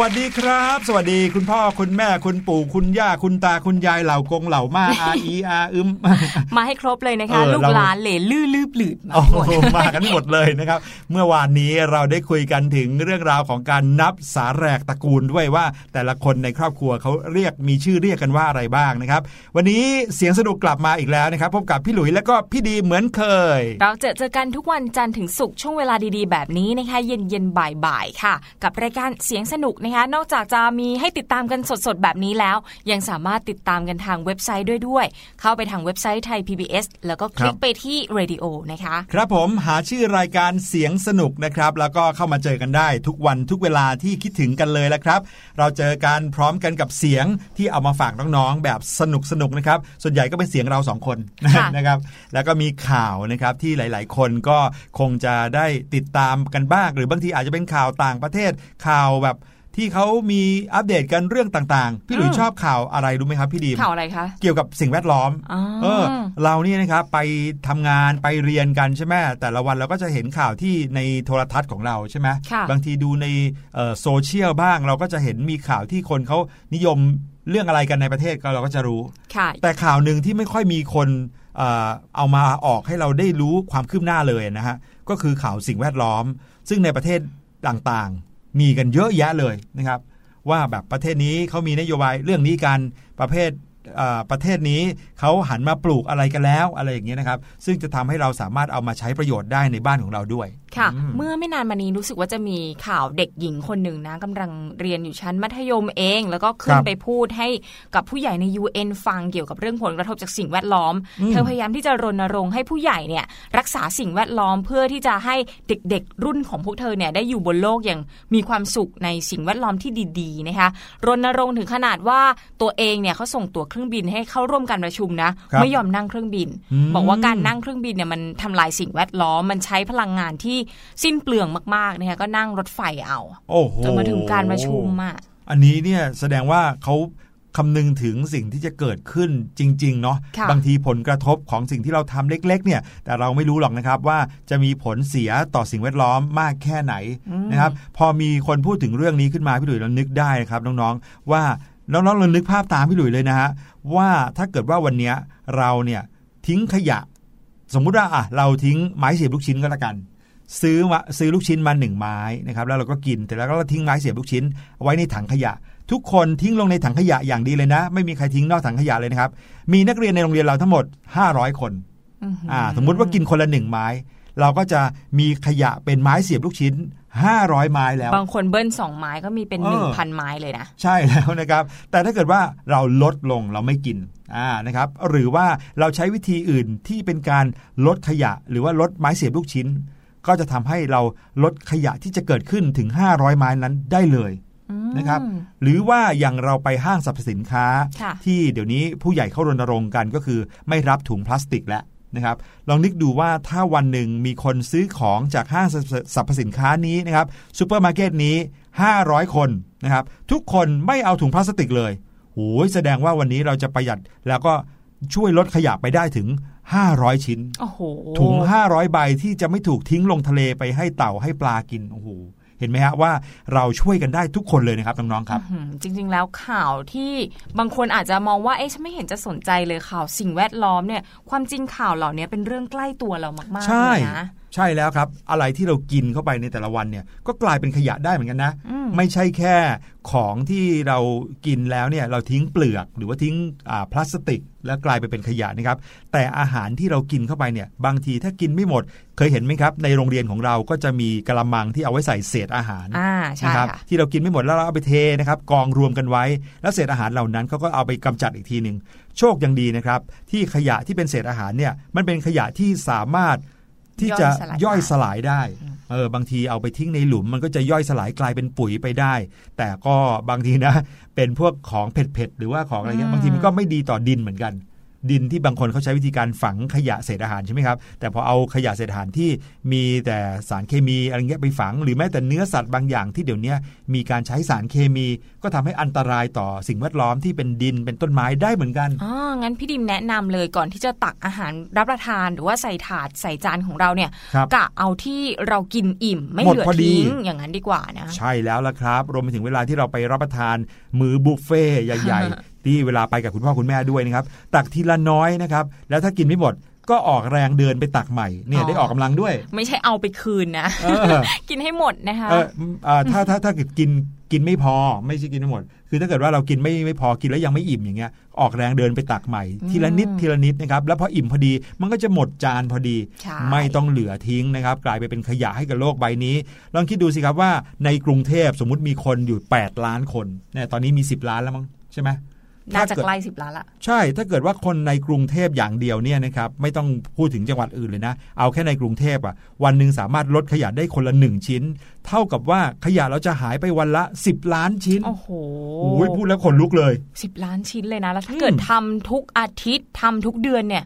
วัสดีครับ สวัสดีคุณพ่อคุณแม่คุณปู่คุณย่าคุณตาคุณยายเหล่ากงเหล่ามาอาอีอาอึมมาให้ครบเลยนะคะเออลูกเราหลานเหล่ลื่อลืบหลืดมาโอ้หมดโหมากันหมดเลยนะครับ เมื่อวานนี้เราได้คุยกันถึงเรื่องราวของการนับสาแรกตระกูลด้วยว่า แต่ละคนในครอบครัวเขาเรียกมีชื่อเรียกกันว่าอะไรบ้างนะครับ วันนี้เสียงสนุกกลับมาอีกแล้วนะครับพบกับพี่หลุยและก็พี่ดีเหมือนเคย เราเจอเจอกันทุกวันจันทร์ถึงศุกร์ช่วงเวลาดีๆ แบบนี้นะคะเย็นเย็นๆบ่ายๆค่ะ กับรายการเสียงสนุกนะคะนอกจากจะมีให้ติดตามกันสดๆ แบบนี้แล้ว ยังสามารถติดตามกันทางเว็บไซต์ด้วยด้วย เข้าไปทางเว็บไซต์ไทย PBS แล้วก็คลิกไปที่ Radio นะคะ ครับผมหาชื่อรายการเสียงสนุกนะครับ แล้วก็เข้ามาเจอกันได้ทุกวันทุกเวลาที่คิดถึงกันเลยละครับ เราเจอกันพร้อมกันกับเสียงที่เอามาฝากน้องๆ แบบสนุกสนุกๆนะครับ ส่วนใหญ่ก็เป็นเสียงเราสองคนค่ะนะครับ แล้วก็มีข่าวนะครับที่หลาย ๆ คนก็คงจะได้ติดตามกันบ้าง หรือบางทีอาจจะเป็นข่าวต่างประเทศข่าวแบบ ที่เขามีอัปเดตกันเรื่องต่างๆ พี่หลุยชอบข่าวอะไรรู้ไหมครับพี่ดีมข่าวอะไรคะ เกี่ยวกับสิ่งแวดล้อมอ๋อเออ เราเนี่ยนะครับไปทำงานไปเรียนกันใช่ไหมแต่ละวันเราก็จะเห็นข่าวที่ในโทรทัศน์ของเราใช่ไหมค่ะบางทีดูในเอ่อโซเชียลบ้างเราก็จะเห็นมีข่าวที่คนเขานิยมเรื่องอะไรกันในประเทศก็เราก็จะรู้ค่ะแต่ข่าวหนึ่งที่ไม่ค่อยมีคนเอ่อเอามาออกให้เราได้รู้ความคืบหน้าเลยนะฮะ ก็คือข่าวสิ่งแวดล้อม ซึ่งในประเทศต่างๆ มีกันเยอะแยะเลยนะครับ ว่าแบบประเทศนี้เขามีนโยบายเรื่องนี้กันประเภทประเทศนี้เขาหันมาปลูกอะไรกันแล้วอะไรอย่างเงี้ยนะครับ ซึ่งจะทำให้เราสามารถเอามาใช้ประโยชน์ได้ในบ้านของเราด้วยค่ะอืมเมื่อไม่นานมานี้รู้สึกว่าจะมีข่าวเด็กหญิงคนหนึ่งนะกำลังเรียนอยู่ชั้นมัธยมเอง แล้วก็ขึ้คนรับไปพูดให้กับผู้ใหญ่ใน UN ฟังเกี่ยวกับเรื่องผลกระทบจากสิ่งแวดล้อมอืมเธอพยายามที่จะรณรงค์ให้ผู้ใหญ่เนี่ยรักษาสิ่งแวดล้อมเพื่อที่จะให้เด็กๆ รุ่นของพวกเธอเนี่ยได้อยู่บนโลกอย่างมีความสุขในสิ่งแวดล้อมที่ดีๆนะคะรณรงค์ถึงขนาดว่าตัวเองเนี่ยเขาส่งตั๋วเครื่องบินให้เข้าร่วมการประชุมนะครับไม่ยอมนั่งเครื่องบินอืมบอกว่าการนั่งเครื่องบินเนี่ยมันทำลายสิ่งแวดล้อมมันใช้พลังงานที่สิ้นเปลืองมากๆนะคะก็นั่งรถไฟเอาโอ้โหจนมาถึงการประชุมอะอันนี้เนี่ยแสดงว่าเขาคำนึงถึงสิ่งที่จะเกิดขึ้นจริงๆเนาะค่ะบางทีผลกระทบของสิ่งที่เราทำเล็ก ๆ เนี่ย แต่เราไม่รู้หรอกนะครับว่าจะมีผลเสียต่อสิ่งแวดล้อมมากแค่ไหนนะครับ พอมีคนพูดถึงเรื่องนี้ขึ้นมาพี่หลุยเรานึกได้นะครับน้องๆว่าน้องๆเรานึกภาพตามพี่หลุยเลยนะฮะว่าถ้าเกิดว่าวันเนี้ยเราเนี่ยทิ้งขยะ สมมุติว่าอะเราทิ้งไม้เสียบลูกชิ้นก็แล้วกัน ซื้อมาซื้อลูกชิ้นมาหนึ่งไม้นะครับแล้วเราก็กินแต่แล้วก็ทิ้งไม้เสียบลูกชิ้นไว้ในถังขยะ ทุกคนทิ้งลงในถังขยะอย่างดีเลยนะ ไม่มีใครทิ้งนอกถังขยะเลยนะครับ มีนักเรียนในโรงเรียนเราทั้งหมด 500 คนอื้อหืออ่าสมมุติว่ากินคนละหนึ่งไม้ เราก็จะมีขยะเป็นไม้เสียบลูกชิ้น 500 ไม้แล้ว บางคนเบิ้ลสองไม้ก็มีเป็นเออหนึ่งพันไม้เลยนะ ใช่แล้วนะครับ แต่ถ้าเกิดว่าเราลดลงเราไม่กินอ่านะครับหรือว่าเราใช้วิธีอื่นที่เป็นการลดขยะ หรือว่าลดไม้เสียบลูกชิ้น ก็จะทำให้เราลดขยะที่จะเกิดขึ้นถึง 500 ไม้นั้นได้เลยนะครับหรือว่าอย่างเราไปห้างสรรพสินค้าค่ะที่เดี๋ยวนี้ผู้ใหญ่เข้ารณรงค์กันก็คือไม่รับถุงพลาสติกแล้วนะครับลองนึกดูว่าถ้าวันหนึ่งมีคนซื้อของจากห้างสรรพสินค้านี้นะครับซูเปอร์มาร์เก็ตนี้ 500 คนนะครับทุกคนไม่เอาถุงพลาสติกเลยโอ้ยแสดงว่าวันนี้เราจะประหยัดแล้วก็ ช่วยลดขยะไปได้ถึง 500 ชิ้นโอ้โหถุง 500 ใบที่จะไม่ถูกทิ้งลงทะเลไปให้เต่าให้ปลากินโอ้โหเห็นไหมฮะว่าเราช่วยกันได้ทุกคนเลยนะครับน้องๆครับอื้อหือจริง ๆ แล้วข่าวที่บางคนอาจจะมองว่าเอ๊ะฉันไม่เห็นจะสนใจเลยข่าวสิ่งแวดล้อมเนี่ย ความจริงข่าวเหล่านี้เป็นเรื่องใกล้ตัวเรามากๆใช่เลยนะ ใช่แล้วครับ อะไรที่เรากินเข้าไปในแต่ละวันเนี่ยก็กลายเป็นขยะได้เหมือนกันนะอืมไม่ใช่แค่ของที่เรากินแล้วเนี่ยเราทิ้งเปลือกหรือว่าทิ้งอ่าพลาสติก แล้วกลายไปเป็นขยะนะครับ แต่อาหารที่เรากินเข้าไปเนี่ยบางทีถ้ากินไม่หมด เคยเห็นไหมครับ ในโรงเรียนของเราก็จะมีกระมังที่เอาไว้ใส่เศษอาหารอ่าใช่นะครับค่ะที่เรากินไม่หมดแล้วเราเอาไปเทนะครับกองรวมกันไว้ แล้วเศษอาหารเหล่านั้นเขาก็เอาไปกำจัดอีกทีหนึ่งโชคยังดีนะครับ ที่ขยะที่เป็นเศษอาหารเนี่ยมันเป็นขยะที่สามารถ ที่จะย่ย่ออยยสสลาลายยได้เออบางทีเอาไปทิ้งในหลุมมันก็จะย่อยสลายกลายเป็นปุ๋ยไปได้ แต่ก็บางทีนะ เป็นพวกของเผ็ดๆหรือว่าของอะไรเงี้ยบางทีมันก็ไม่ดีต่อดินเหมือนกัน ดินที่บางคนเขาใช้วิธีการฝังขยะเศษอาหารใช่ไหมครับ แต่พอเอาขยะเศษอาหารที่มีแต่สารเคมีอะไรเงี้ยไปฝัง หรือแม้แต่เนื้อสัตว์บางอย่างที่เดี๋ยวนี้มีการใช้สารเคมี ก็ทำให้อันตรายต่อสิ่งแวดล้อมที่เป็นดินเป็นต้นไม้ได้เหมือนกันอ๋องั้นพี่ดิมแนะนำเลยก่อนที่จะตักอาหารรับประทาน หรือว่าใส่ถาดใส่จานของเราเนี่ยครับกะเอาที่เรากินอิ่ม ไม่หมดเหลือพอดีทิ้งอย่างนั้นดีกว่านะ ใช่แล้วละครับ รวมไปถึงเวลาที่เราไปรับประทานมือบุฟเฟ่ต์ใหญ่ ๆ ที่เวลาไปกับคุณพ่อคุณแม่ด้วยนะครับ ตักทีละน้อยนะครับ แล้วถ้ากินไม่หมดก็ออกแรงเดินไปตักใหม่เนี่ยอ๋อได้ออกกำลังด้วย ไม่ใช่เอาไปคืนนะเออกินให้หมดนะคะเออเอ่อถ้าถ้าถ้าเกิดกินกินไม่พอไม่ใช่กินไม่หมด คือถ้าเกิดว่าเรากินไม่ไม่พอกินแล้วยังไม่อิ่มอย่างเงี้ยออกแรงเดินไปตักใหม่ ทีละนิดทีละนิดนะครับแล้วพออิ่มพอดีมันก็จะหมดจานพอดีใช่ไม่ต้องเหลือทิ้งนะครับ กลายไปเป็นขยะให้กับโลกใบนี้ ลองคิดดูสิครับว่าในกรุงเทพสมมุติมีคนอยู่ 8 ล้านคนเนี่ยตอนนี้มี 10 ล้านแล้วมั้งใช่ไหม น่าจะถ้เกิดใกล้สิบล้านละใช่ถ้าเกิดว่าคนในกรุงเทพอย่างเดียวเนี่ยนะครับไม่ต้องพูดถึงจังหวัดอื่นเลยนะ เอาแค่ในกรุงเทพอะวันหนึ่งสามารถลดขยะได้คนละหนึ่งชิ้น เท่ากับว่าขยะเราจะหายไปวันละ 10 ล้านชิ้น โอ้โหโอ้ยพูดแล้วขนลุกเลยสิบล้านชิ้นเลยนะ แล้วถ้าอืมเกิดทำทุกอาทิตย์ทำทุกเดือนเนี่ย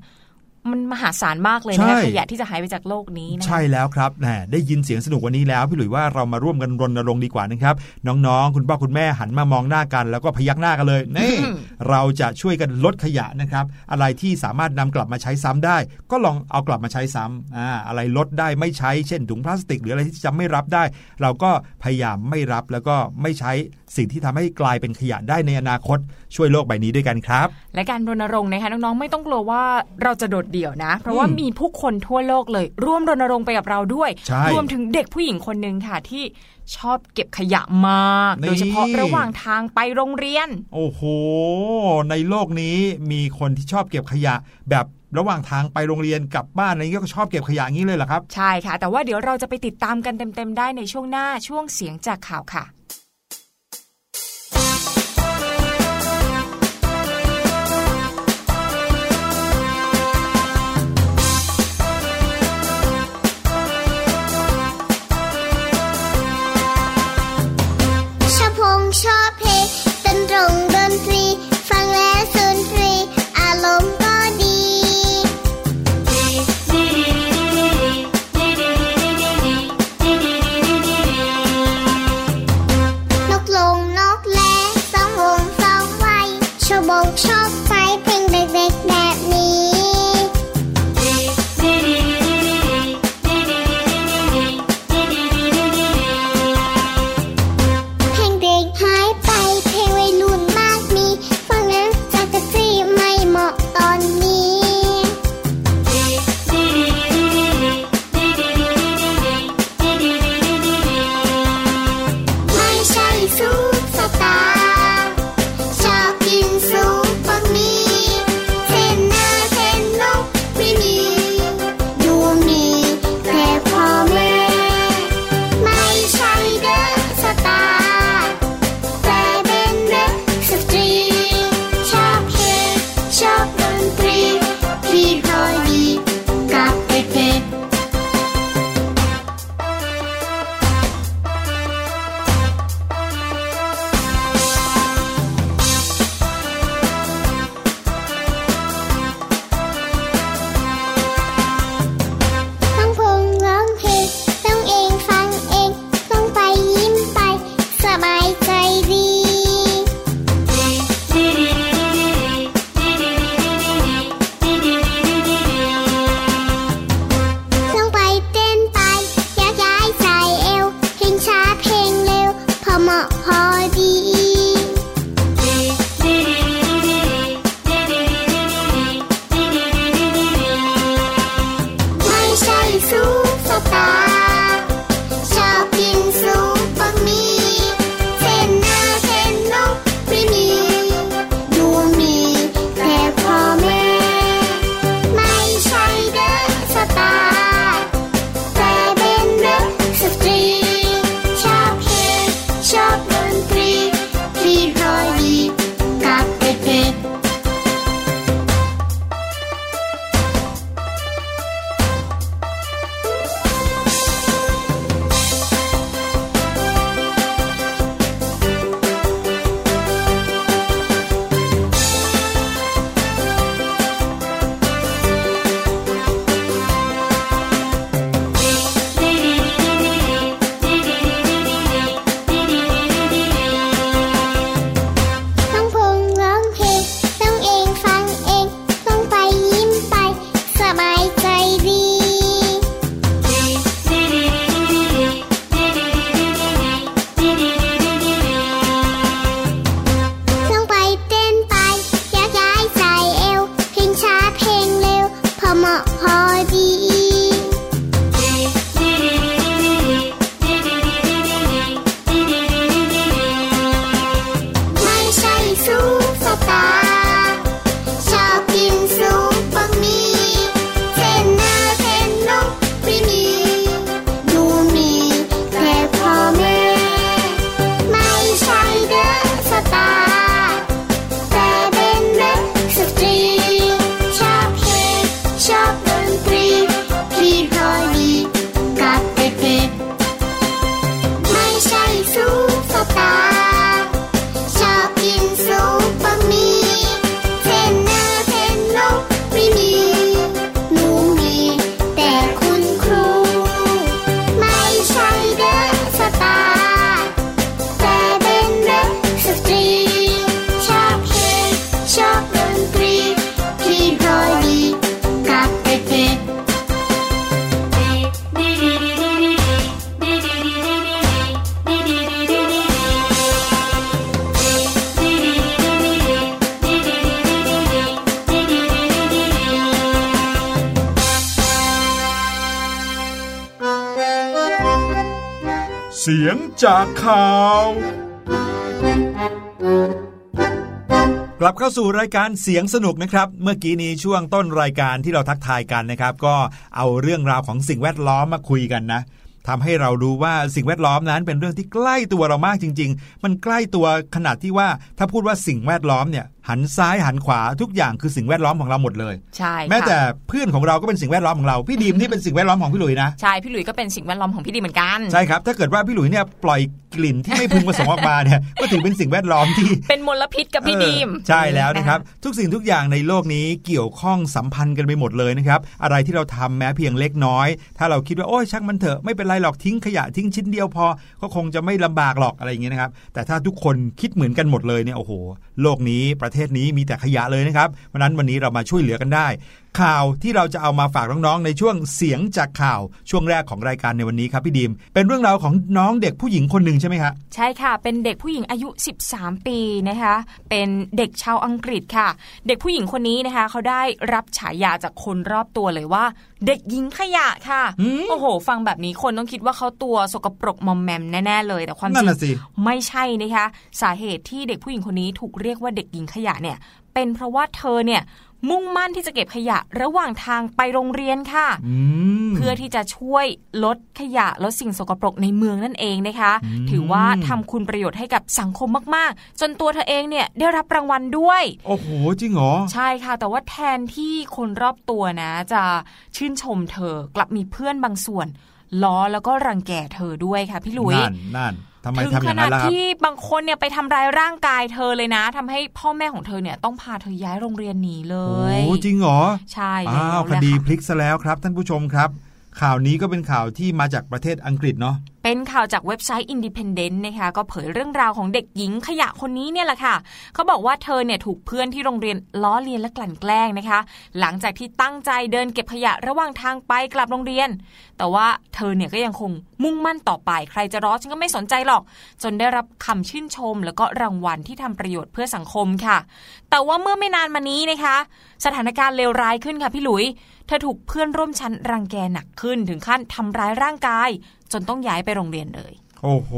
มันมหาศาลมากเลยใช่นะขยะที่จะหายไปจากโลกนี้นะใช่แล้วครับแหมได้ยินเสียงสนุกวันนี้แล้วพี่หลุยว่าเรามาร่วมกันรณรงค์ดีกว่านะครับ น้องๆ คุณพ่อคุณแม่หันมามองหน้ากัน แล้วก็พยักหน้ากันเลยนี่อืมเราจะช่วยกันลดขยะนะครับ อะไรที่สามารถนำกลับมาใช้ซ้ำได้ ก็ลองเอากลับมาใช้ซ้ำอ่าอะไรลดได้ไม่ใช้เช่นถุงพลาสติก หรืออะไรที่จะไม่รับได้ เราก็พยายามไม่รับแล้วก็ไม่ใช้สิ่งที่ทำให้กลายเป็นขยะได้ในอนาคต ช่วยโลกใบนี้ด้วยกันครับ และการรณรงค์นะคะน้องๆไม่ต้องกลัวว่าเราจะโดดเดี่ยวนะ เพราะว่าอืมมีผู้คนทั่วโลกเลย ร่วมรณรงค์ไปกับเราด้วยใช่รวมถึงเด็กผู้หญิงคนหนึ่งค่ะที่ชอบเก็บขยะมากนี่โดยเฉพาะระหว่างทางไปโรงเรียน โอ้โห ในโลกนี้มีคนที่ชอบเก็บขยะแบบระหว่างทางไปโรงเรียนกลับบ้านอะไรนี้ก็ชอบเก็บขยะอย่างนี้เลยเหรอครับ ใช่ค่ะ แต่ว่าเดี๋ยวเราจะไปติดตามกันเต็มๆได้ในช่วงหน้าช่วงเสียงจากข่าวค่ะ จากข่าวกลับเข้าสู่รายการเสียงสนุกนะครับ เมื่อกี้นี้ช่วงต้นรายการที่เราทักทายกันนะครับ ก็เอาเรื่องราวของสิ่งแวดล้อมมาคุยกันนะทำให้เรารู้ว่าสิ่งแวดล้อมนั้นเป็นเรื่องที่ใกล้ตัวเรามากจริง ๆ มันใกล้ตัวขนาดที่ว่าถ้าพูดว่าสิ่งแวดล้อมเนี่ยหันซ้ายหันขวาทุกอย่างคือสิ่งแวดล้อมของเราหมดเลย ใช่แม้แต่เพื่อนของเราก็เป็นสิ่งแวดล้อมของเราพี่ดีมที่เป็นสิ่งแวดล้อมของพี่หลุยนะใช่พี่หลุยก็เป็นสิ่งแวดล้อมของพี่ดีเหมือนกันใช่ครับถ้าเกิดว่าพี่หลุยเนี่ยปล่อยกลิ่นที่ไม่พึงประสงค์ออกมาเนี่ยก็ถือเป็นสิ่งแวดล้อมที่ เป็นมลพิษกับพี่ดีมใช่แล้วนะครับทุกสิ่งทุกอย่างในโลกนี้เกี่ยวข้องสัมพันธ์กันไปหมดเลยนะครับอะไรที่เราทำแม้เพียงเล็กน้อย ถ้าเราคิดว่าโอ้ยช่างมันเถอะไม่เป็นไรหรอกทิ้งขยะทิ้งชิ้นเดียวพอก็คงจะไม่ลำบากหรอกอะไรอย่างเงี้ยนะครับแต่ถ้าทุกคนคิดเหมือนกันหมดเลยเนี่ยโอ้โหโลกนี้ประประเทศนี้มีแต่ขยะเลยนะครับเพราะนั้นวันนี้เรามาช่วยเหลือกันได้ ข่าวที่เราจะเอามาฝากน้องๆในช่วงเสียงจากข่าวช่วงแรกของรายการในวันนี้ครับพี่ดีม เป็นเรื่องราวของน้องเด็กผู้หญิงคนหนึ่งใช่ไหมครับใช่ค่ะ เป็นเด็กผู้หญิงอายุ 13 ปีนะคะ เป็นเด็กชาวอังกฤษค่ะ เด็กผู้หญิงคนนี้นะคะ เขาได้รับฉายาจากคนรอบตัวเลยว่า เด็กหญิงขยะค่ะอืมโอ้โห ฟังแบบนี้คนต้องคิดว่าเขาตัวสกปรกมอมแมมแน่ๆเลยแต่ความจนั่รินงน่ะสิไม่ใช่นะคะ สาเหตุที่เด็กผู้หญิงคนนี้ถูกเรียกว่าเด็กหญิงขยะเนี่ย เป็นเพราะว่าเธอเนี่ย มุ่งมั่นที่จะเก็บขยะระหว่างทางไปโรงเรียนค่ะอืมเพื่อที่จะช่วยลดขยะลดสิ่งสกปรกในเมืองนั่นเองนะคะอืมถือว่าทำคุณประโยชน์ให้กับสังคมมากๆ จนตัวเธอเองเนี่ยได้รับรางวัลด้วย โอ้โห จริงเหรอ ใช่ค่ะ แต่ว่าแทนที่คนรอบตัวนะ จะชื่นชมเธอกลับมีเพื่อนบางส่วนล้อแล้วก็รังแกเธอด้วยค่ะพี่หลุยนั่นนั่น ทำไมถึงทำอขย่างนานั้ดนล่ะครับที่บางคนเนี่ยไปทำร้ายร่างกายเธอเลยนะทำให้พ่อแม่ของเธอเนี่ยต้องพาเธอย้ายโรงเรียนหนีเลโอ้ยจริงเหรอใช่แล้วอ้าวแหคละดีค่ะพลิกซะแล้วครับท่านผู้ชมครับ ข่าวนี้ก็เป็นข่าวที่มาจากประเทศอังกฤษเนาะเป็นข่าวจากเว็บไซต์ Independent นะคะก็เผยเรื่องราวของเด็กหญิงขยะคนนี้เนี่ยแหละค่ะเขาบอกว่าเธอเนี่ยถูกเพื่อนที่โรงเรียนล้อเลียนและกลั่นแกล้งนะคะ หลังจากที่ตั้งใจเดินเก็บขยะระหว่างทางไปกลับโรงเรียน แต่ว่าเธอเนี่ยก็ยังคงมุ่งมั่นต่อไป ใครจะร้อฉันก็ไม่สนใจหรอก จนได้รับคำชื่นชม แล้วก็รางวัลที่ทำประโยชน์เพื่อสังคมค่ะ แต่ว่าเมื่อไม่นานมานี้นะคะ สถานการณ์เลวร้ายขึ้นค่ะพี่หลุย ธอถูกเพื่อนร่วมชั้นรังแกหนักขึ้นถึงขั้นทำร้ายร่างกาย จนต้องย้ายไปโรงเรียนเลย โอ้โห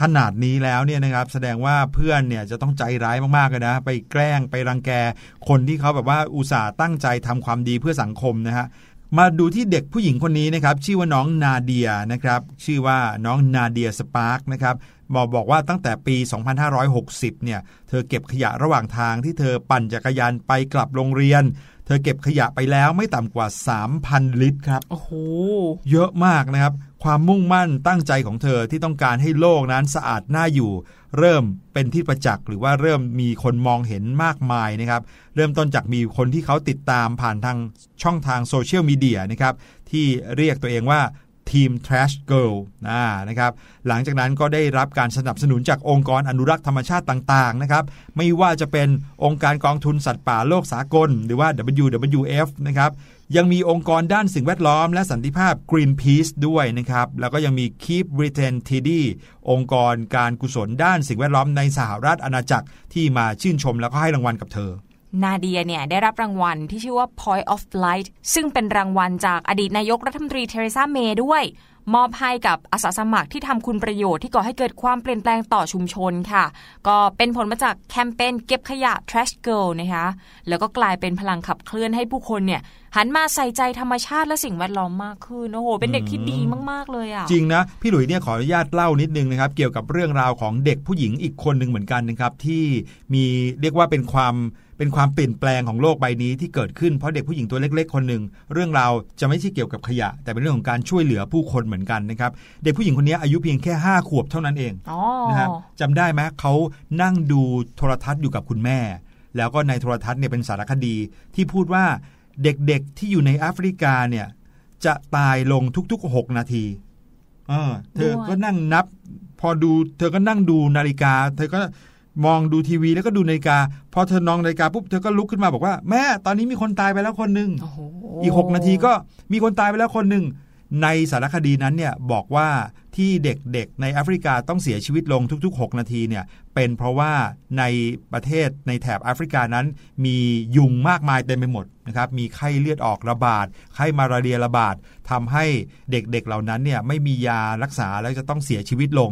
ขนาดนี้แล้วเนี่ยนะครับแสดงว่าเพื่อนเนี่ยจะต้องใจร้ายมากๆเลยนะ ไปแกล้งไปรังแก คนที่เขาแบบว่าอุตส่าห์ตั้งใจทำความดีเพื่อสังคมนะฮะมาดูที่เด็กผู้หญิงคนนี้นะครับชื่อว่าน้องนาเดียนะครับชื่อว่าน้องนาเดียสปาร์กนะครับบอกบอกว่าตั้งแต่ปี 2560 เนี่ย เธอเก็บขยะระหว่างทางที่เธอปั่นจักรยานไปกลับโรงเรียน เธอเก็บขยะไปแล้วไม่ต่ำกว่า 3,000 ลิตรครับ โอ้โห เยอะมากนะครับ ความมุ่งมั่นตั้งใจของเธอที่ต้องการให้โลกนั้นสะอาดน่าอยู่ เริ่มเป็นที่ประจักษ์หรือว่าเริ่มมีคนมองเห็นมากมายนะครับ เริ่มต้นจากมีคนที่เขาติดตามผ่านทางช่องทางโซเชียลมีเดียนะครับ ที่เรียกตัวเองว่า ทีม Trash Girl นะนะครับหลังจากนั้นก็ได้รับการสนับสนุนจากองค์กรอนุรักษ์ธรรมชาติต่างๆนะครับไม่ว่าจะเป็นองค์การกองทุนสัตว์ป่าโลกสากล หรือว่า WWF นะครับยังมีองค์กรด้านสิ่งแวดล้อมและสันติภาพ Greenpeace ด้วยนะครับแล้วก็ยังมี Keep Britain Tidy องค์กรการกุศลด้านสิ่งแวดล้อมในสหรัฐอาณาจักรที่มาชื่นชมแล้วก็ให้รางวัลกับเธอ นาเดียเนี่ยได้รับรางวัลที่ชื่อว่า Point of Light ซึ่งเป็นรางวัลจากอดีตนายกรัฐมนตรีเทเรซาเมย์ด้วย มอบให้กับอาสาสมัครที่ทำคุณประโยชน์ที่ก่อให้เกิดความเปลี่ยนแปลงต่อชุมชนค่ะ ก็เป็นผลมาจากแคมเปญเก็บขยะ Trash Girl นะคะ แล้วก็กลายเป็นพลังขับเคลื่อนให้ผู้คนเนี่ยหันมาใส่ใจธรรมชาติและสิ่งแวดล้อมมากขึ้นโอ้โหเป็นเด็กที่ดีมาก ๆ เลยอะจริงนะ พี่หลุยเนี่ยขออนุญาตเล่านิดนึงนะครับ เกี่ยวกับเรื่องราวของเด็กผู้หญิงอีกคนหนึ่งเหมือนกันนะครับที่มีเรียกว่าเป็นความ เป็นความเปลี่ยนแปลงของโลกใบนี้ที่เกิดขึ้นเพราะเด็กผู้หญิงตัวเล็ก ๆ คนหนึ่งเรื่องราวจะไม่ใช่เกี่ยวกับขยะ แต่เป็นเรื่องของการช่วยเหลือผู้คนเหมือนกันนะครับเด็กผู้หญิงคนนี้อายุเพียงแค่ 5 ขวบเท่านั้นเองอ๋อนะครับจำได้ไหมเขานั่งดูโทรทัศน์อยู่กับคุณแม่ แล้วก็ในโทรทัศน์เนี่ยเป็นสารคดีที่พูดว่าเด็กๆที่อยู่ในแอฟริกาเนี่ยจะตายลงทุกๆ 6 นาทีเออเธอก็นั่งนับ พอดูเธอก็นั่งดูนาฬิกา เธอก็ มองดูทีวีแล้วก็ดูนาฬิกา พอเธอนองนาฬิกาปุ๊บเธอก็ลุกขึ้นมาบอกว่าแม่ตอนนี้มีคนตายไปแล้วคนหนึ่งโอ้โหอีก6นาทีก็มีคนตายไปแล้วคนหนึ่งในสารคดีนั้นเนี่ยบอกว่าที่เด็กๆในแอฟริกาต้องเสียชีวิตลงทุก ๆ 6 นาทีเนี่ยเป็นเพราะว่าในประเทศในแถบแอฟริกานั้นมียุงมากมายเต็มไปหมดนะครับมีไข้เลือดออกระบาดไข้มาลาเรียระบาดทำให้เด็กๆเหล่านั้นเนี่ยไม่มียารักษาแล้วจะต้องเสียชีวิตลง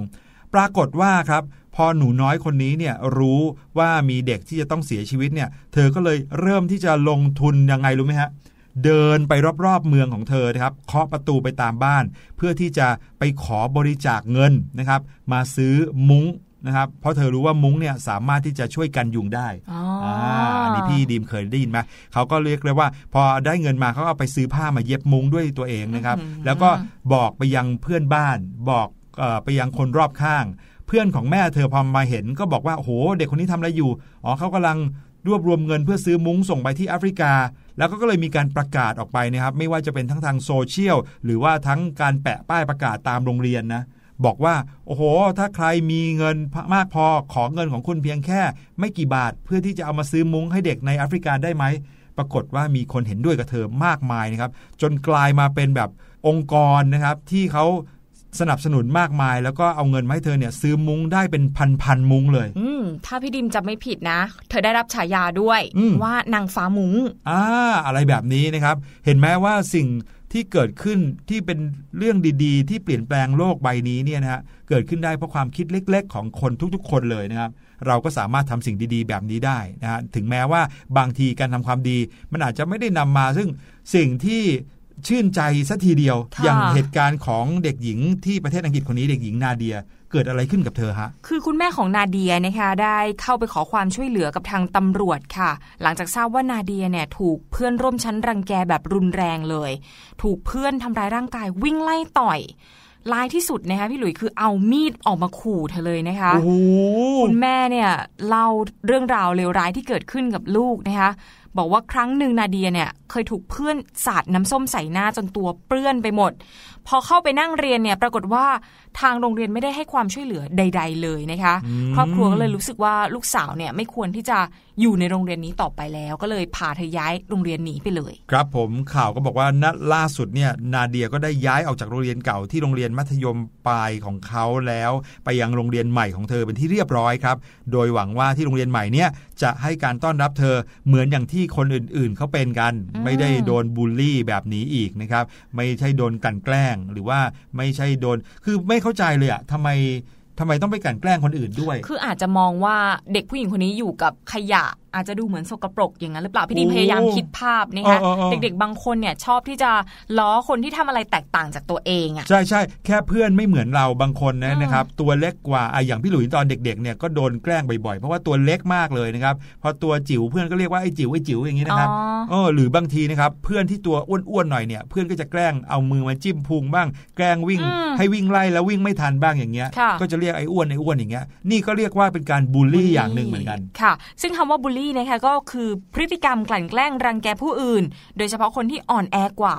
ปรากฏว่าครับ พอหนูน้อยคนนี้เนี่ยรู้ว่ามีเด็กที่จะต้องเสียชีวิตเนี่ย เธอก็เลยเริ่มที่จะลงทุนยังไงรู้ไหมฮะเดินไปรอบๆเมืองของเธอนะครับเคาะประตูไปตามบ้าน เพื่อที่จะไปขอบริจาคเงินนะครับ มาซื้อมุ้งนะครับเพราะเธอรู้ว่ามุ้งเนี่ยสามารถที่จะช่วยกันยุงได้อ๋ออ่าอันนี้พี่ดีมเคยได้ยินไหมเขาก็เรียกเลยว่า พอได้เงินมาเขาก็เอาไปซื้อผ้ามาเย็บมุ้งด้วยตัวเองนะครับอืมแล้วก็บอกไปยังเพื่อนบ้านบอกเออไปยังคนรอบข้าง เพื่อนของแม่เธอพอมาเห็นก็บอกว่าโอ้โหเด็กคนนี้ทำอะไรอยู่อ๋อเขากำลังรวบรวมเงินเพื่อซื้อมุ้งส่งไปที่แอฟริกา แล้วก็เลยมีการประกาศออกไปนะครับไม่ว่าจะเป็นทั้งทางโซเชียลหรือว่าทั้งการแปะป้ายประกาศตามโรงเรียนนะบอกว่าโอ้โห ถ้าใครมีเงินมากพอขอเงินของคุณเพียงแค่ ไม่กี่บาทเพื่อที่จะเอามาซื้อมุ้งให้เด็กในแอฟริกาได้ไหม ปรากฏว่ามีคนเห็นด้วยกับเธอมากมายนะครับ จนกลายมาเป็นแบบองค์กรนะครับ ที่เขา สนับสนุนมากมาย แล้วก็เอาเงินมาให้เธอเนี่ยซื้อมุ้งได้เป็นพันๆมุ้งเลย อืมถ้าพี่ดิมจำไม่ผิดนะ เธอได้รับฉายาด้วยอืมว่านางฟ้ามุ้งอ่าอะไรแบบนี้นะครับ เห็นไหมว่าสิ่งที่เกิดขึ้นที่เป็นเรื่องดีๆ ที่เปลี่ยนแปลงโลกใบนี้เนี่ยนะฮะเกิดขึ้นได้เพราะความคิดเล็ก ๆ ของคนทุกๆ คนเลยนะครับ เราก็สามารถทำสิ่งดีๆ แบบนี้ได้นะฮะถึงแม้ว่าบางทีการทำความดี มันอาจจะไม่ได้นำมาซึ่งสิ่งที่ ชื่นใจสัทีเดียวค่ะอย่างเหตุการณ์ของเด็กหญิงที่ประเทศอังกฤษคนนี้เด็กหญิงนาเดียเกิดอะไรขึ้นกับเธอฮะ คือคุณแม่ของนาเดียนะคะได้เข้าไปขอความช่วยเหลือกับทางตำรวจค่ะ หลังจากทราบว่านาเดียเนี่ยถูกเพื่อนร่วมชั้นรังแกแบบรุนแรงเลย ถูกเพื่อนทำร้ายร่างกายวิ่งไล่ต่อยลายที่สุดนะคะพี่หลุยคือเอามีดออกมาขู่เธอเลยนะคะโอ้โหคุณแม่เนี่ยเล่าเรื่องราวเลวร้ายที่เกิดขึ้นกับลูกนะคะ บอกว่าครั้งหนึ่งนาเดียเนี่ยเคยถูกเพื่อนสาดน้ำส้มใส่หน้าจนตัวเปื้อนไปหมด พอเข้าไปนั่งเรียนเนี่ยปรากฏว่า ทางโรงเรียนไม่ได้ให้ความช่วยเหลือใด ๆ เลยนะคะอืมครอบครัวก็เลยรู้สึกว่าลูกสาวเนี่ยไม่ควรที่จะอยู่ในโรงเรียนนี้ต่อไปแล้ว ก็เลยพาเธอย้ายโรงเรียนหนีไปเลย ครับผมข่าวก็บอกว่าณล่าสุดเนี่ยนาเดียก็ได้ย้ายออกจากโรงเรียนเก่าที่โรงเรียนมัธยมปลายของเขาแล้ว ไปยังโรงเรียนใหม่ของเธอเป็นที่เรียบร้อยครับโดยหวังว่าที่โรงเรียนใหม่เนี่ยจะให้การต้อนรับเธอเหมือนอย่างที่คนอื่นๆเขาเป็นกันอืมไม่ได้โดนบูลลี่แบบนี้อีกนะครับไม่ใช่โดนกลั่นแกล้งหรือว่าไม่ใช่โดนคือไม่เข้าใจเลยอะทำไมทำไมต้องไปกลั่นแกล้งคนอื่นด้วย คืออาจจะมองว่าเด็กผู้หญิงคนนี้อยู่กับขยะ อาจจะดูเหมือนสกปรกอย่างนั้นหรือเปล่าพี่ดิมโอ้พยายามคิดภาพนะคะเออเออเออเด็กๆ บางคนเนี่ยชอบที่จะล้อคนที่ทำอะไรแตกต่างจากตัวเองอะใช่ใช่แค่เพื่อนไม่เหมือนเราบางคนนะอืมนะครับตัวเล็กกว่าอะอย่างพี่หลุยตอนเด็กๆเนี่ยก็โดนแกล้งบ่อยๆ เพราะว่าตัวเล็กมากเลยนะครับพอตัวจิ๋วเพื่อนก็เรียกว่าไอ้จิ๋วไอ้จิ๋วอย่างนี้นะครับอ๋อเออหรือบางทีนะครับเพื่อนที่ตัวอ้วนๆหน่อยเนี่ยเพื่อนก็จะแกล้งเอามือมาจิ้มพุงบ้าง แกล้งวิ่งอืมให้วิ่งไล่แล้ววิ่งไม่ทันบ้างอย่างเงี้ยค่ะก็จะเรียกไอ้อ้วนไอ้อ้วนอย่างเงี้ยนี่ก็เรียกว่าเป็นการบูลลี่อย่างหนึ่งเหมือนกันค่ะ ซึ่งคำว่าบูลลี่นะคะก็คือพฤติกรรมกลั่นแกล้งรังแกผู้อื่น โดยเฉพาะคนที่อ่อนแอกว่า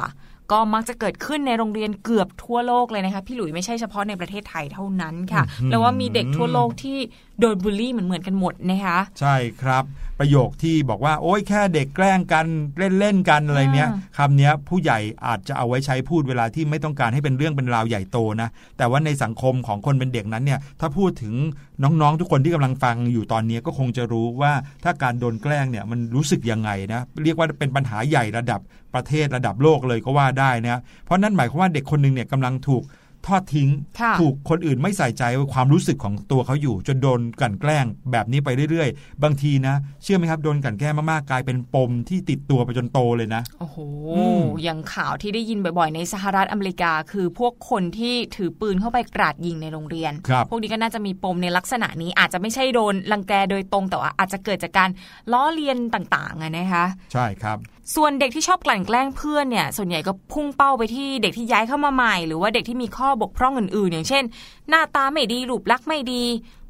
ก็มักจะเกิดขึ้นในโรงเรียนเกือบทั่วโลกเลยนะคะพี่หลุยไม่ใช่เฉพาะในประเทศไทยเท่านั้นค่ะอืมแล้วว่ามีเด็กทั่วโลกที่โดนบูลลี่เหมือนเหมือนๆกันหมดนะคะใช่ครับ ประโยคที่บอกว่า โอ้ยแค่เด็กแกล้งกันเล่นเล่นๆกันอะไรเนี้ยอ่าคำเนี้ยผู้ใหญ่อาจจะเอาไว้ใช้พูดเวลาที่ไม่ต้องการให้เป็นเรื่องเป็นราวใหญ่โตนะแต่ว่าในสังคมของคนเป็นเด็กนั้นเนี่ยถ้าพูดถึงน้องๆ ทุกคนที่กำลังฟังอยู่ตอนนี้ก็คงจะรู้ว่าถ้าการโดนแกล้งเนี่ยมันรู้สึกยังไงนะเรียกว่าเป็นปัญหาใหญ่ระดับประเทศระดับโลกเลยก็ว่าได้นะเพราะนั่นหมายความว่าเด็กคนหนึงเนี่ยกำลังถูก ทอดทิ้งค่ะถูกคนอื่นไม่ใส่ใจความรู้สึกของตัวเขาอยู่ จนโดนกลั่นแกล้งแบบนี้ไปเรื่อยๆ บางทีนะ เชื่อไหมครับโดนกลั่นแกล้งมากๆกลายเป็นปมที่ติดตัวไปจนโตเลยนะ โอ้โหอืมอย่างข่าวที่ได้ยินบ่อยๆ ในสหรัฐอเมริกา คือพวกคนที่ถือปืนเข้าไปกราดยิงในโรงเรียนครับพวกนี้ก็น่าจะมีปมในลักษณะนี้อาจจะไม่ใช่โดนรังแกโดยตรงแต่ว่าอาจจะเกิดจากการล้อเลียนต่างๆอะนะคะ ใช่ครับส่วนเด็กที่ชอบกลั่นแกล้งเพื่อนเนี่ยส่วนใหญ่ก็พุ่งเป้าไปที่เด็กที่ย้ายเข้ามาใหม่ หรือว่าเด็กที่มีข้อบกพร่องอื่นๆ อย่างเช่น หน้าตาไม่ดีรูปลักษณ์ไม่ดี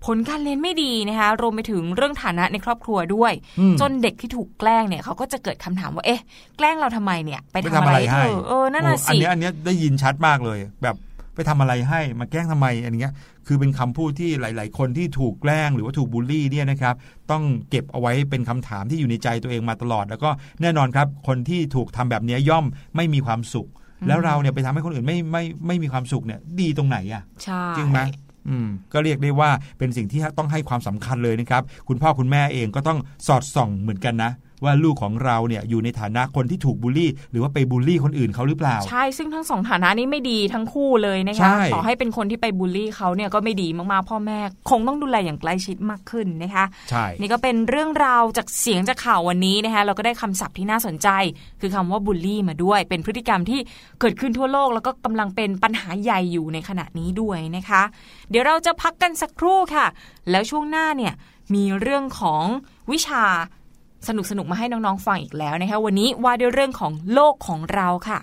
ผลการเรียนไม่ดีนะคะรวมไปถึงเรื่องฐานะในครอบครัวด้วยอืมจนเด็กที่ถูกแกล้งเนี่ยเขาก็จะเกิดคำถามว่าเอ๊ะ แกล้งเราทำไมเนี่ย ไปไปทำทำอะอะไรไรเธให้อเออนั่นน่ะโอ้อันสิเนี้ยอันเนี้ยได้ยินชัดมากเลย แบบไปทำอะไรให้มาแกล้งทำไมอันเนี้ยคือเป็นคำพูดที่หลาย ๆ คนที่ถูกแกล้งหรือว่าถูกบูลลี่เนี่ยนะครับต้องเก็บเอาไว้เป็นคำถามที่อยู่ในใจตัวเองมาตลอด แล้วก็แน่นอนครับ คนที่ถูกทำแบบเนี้ยย่อมไม่มีความสุข แล้วเราเนี่ยไปทำให้คนอื่นไม่ไม่ไม่มีความสุขเนี่ย ดีตรงไหนอะใช่จริงไหมอืมก็เรียกได้ว่าเป็นสิ่งที่ต้องให้ความสำคัญเลยนะครับ คุณพ่อคุณแม่เองก็ต้องสอดส่องเหมือนกันนะ ว่าลูกของเราเนี่ยอยู่ในฐานะคนที่ถูกบูลลี่ หรือว่าไปบูลลี่คนอื่นเขาหรือเปล่า ใช่ซึ่งทั้งสองฐานะนี้ไม่ดีทั้งคู่เลยนะใช่คะต่อให้เป็นคนที่ไปบูลลี่เขาเนี่ยก็ไม่ดีมากๆพ่อแม่ คงต้องดูแลอย่างใกล้ชิดมากขึ้นนะคะใช่นี่ก็เป็นเรื่องราวจากเสียงจากข่าววันนี้นะคะเราก็ได้คำศัพท์ที่น่าสนใจ คือคำว่าบูลลี่มาด้วย เป็นพฤติกรรมที่เกิดขึ้นทั่วโลก แล้วก็กำลังเป็นปัญหาใหญ่อยู่ในขณะนี้ด้วยนะคะ เดี๋ยวเราจะพักกันสักครู่ค่ะ แล้วช่วงหน้าเนี่ยมีเรื่องของวิชา สนุกๆมาให้น้องๆฟังอีกแล้วนะคะวันนี้ว่าด้วยเรื่องของโลกของเราค่ะ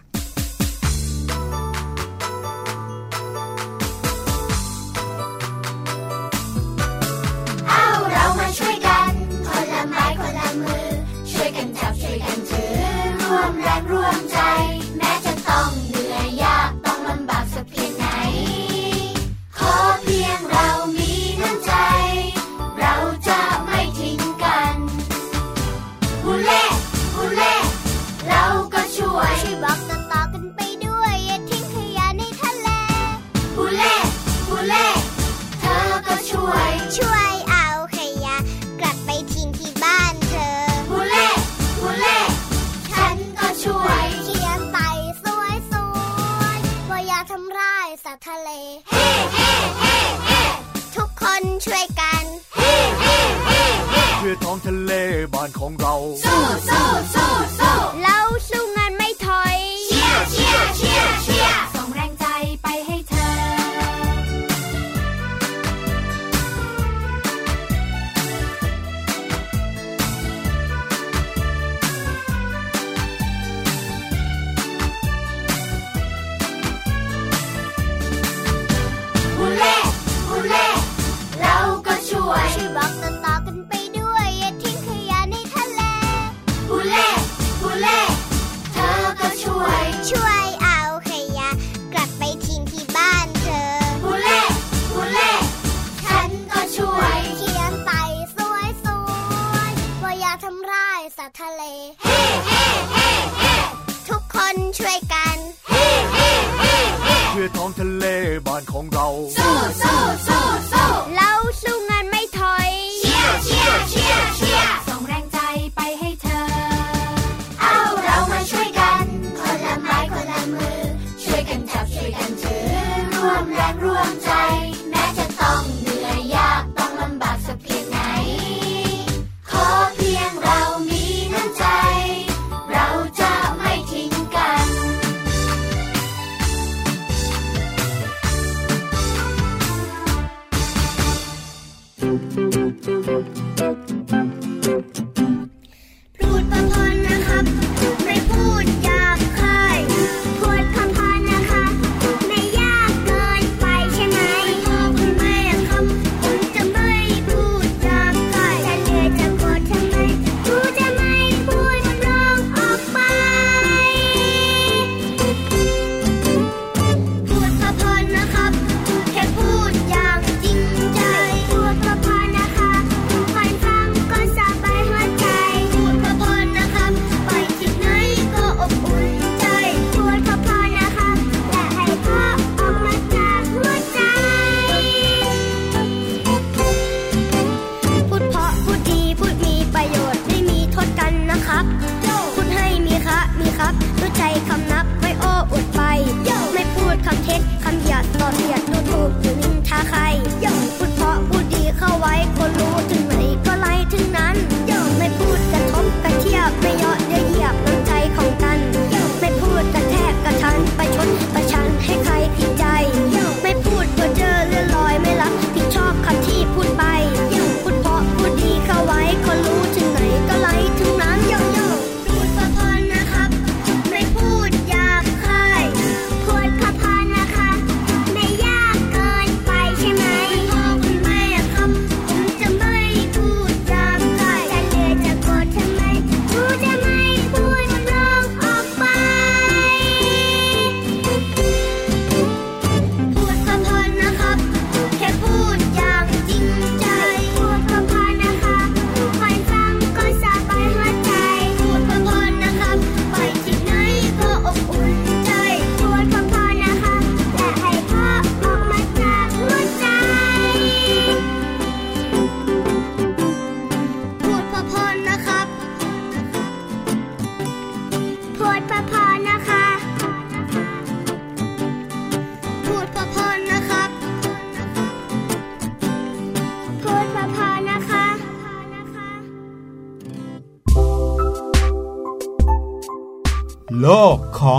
ช่วยกันเฮ้เฮ้เฮ้เฮ้เพื่อท้องทะเลบ้านของเรา สู้สู้สู้สู้เรา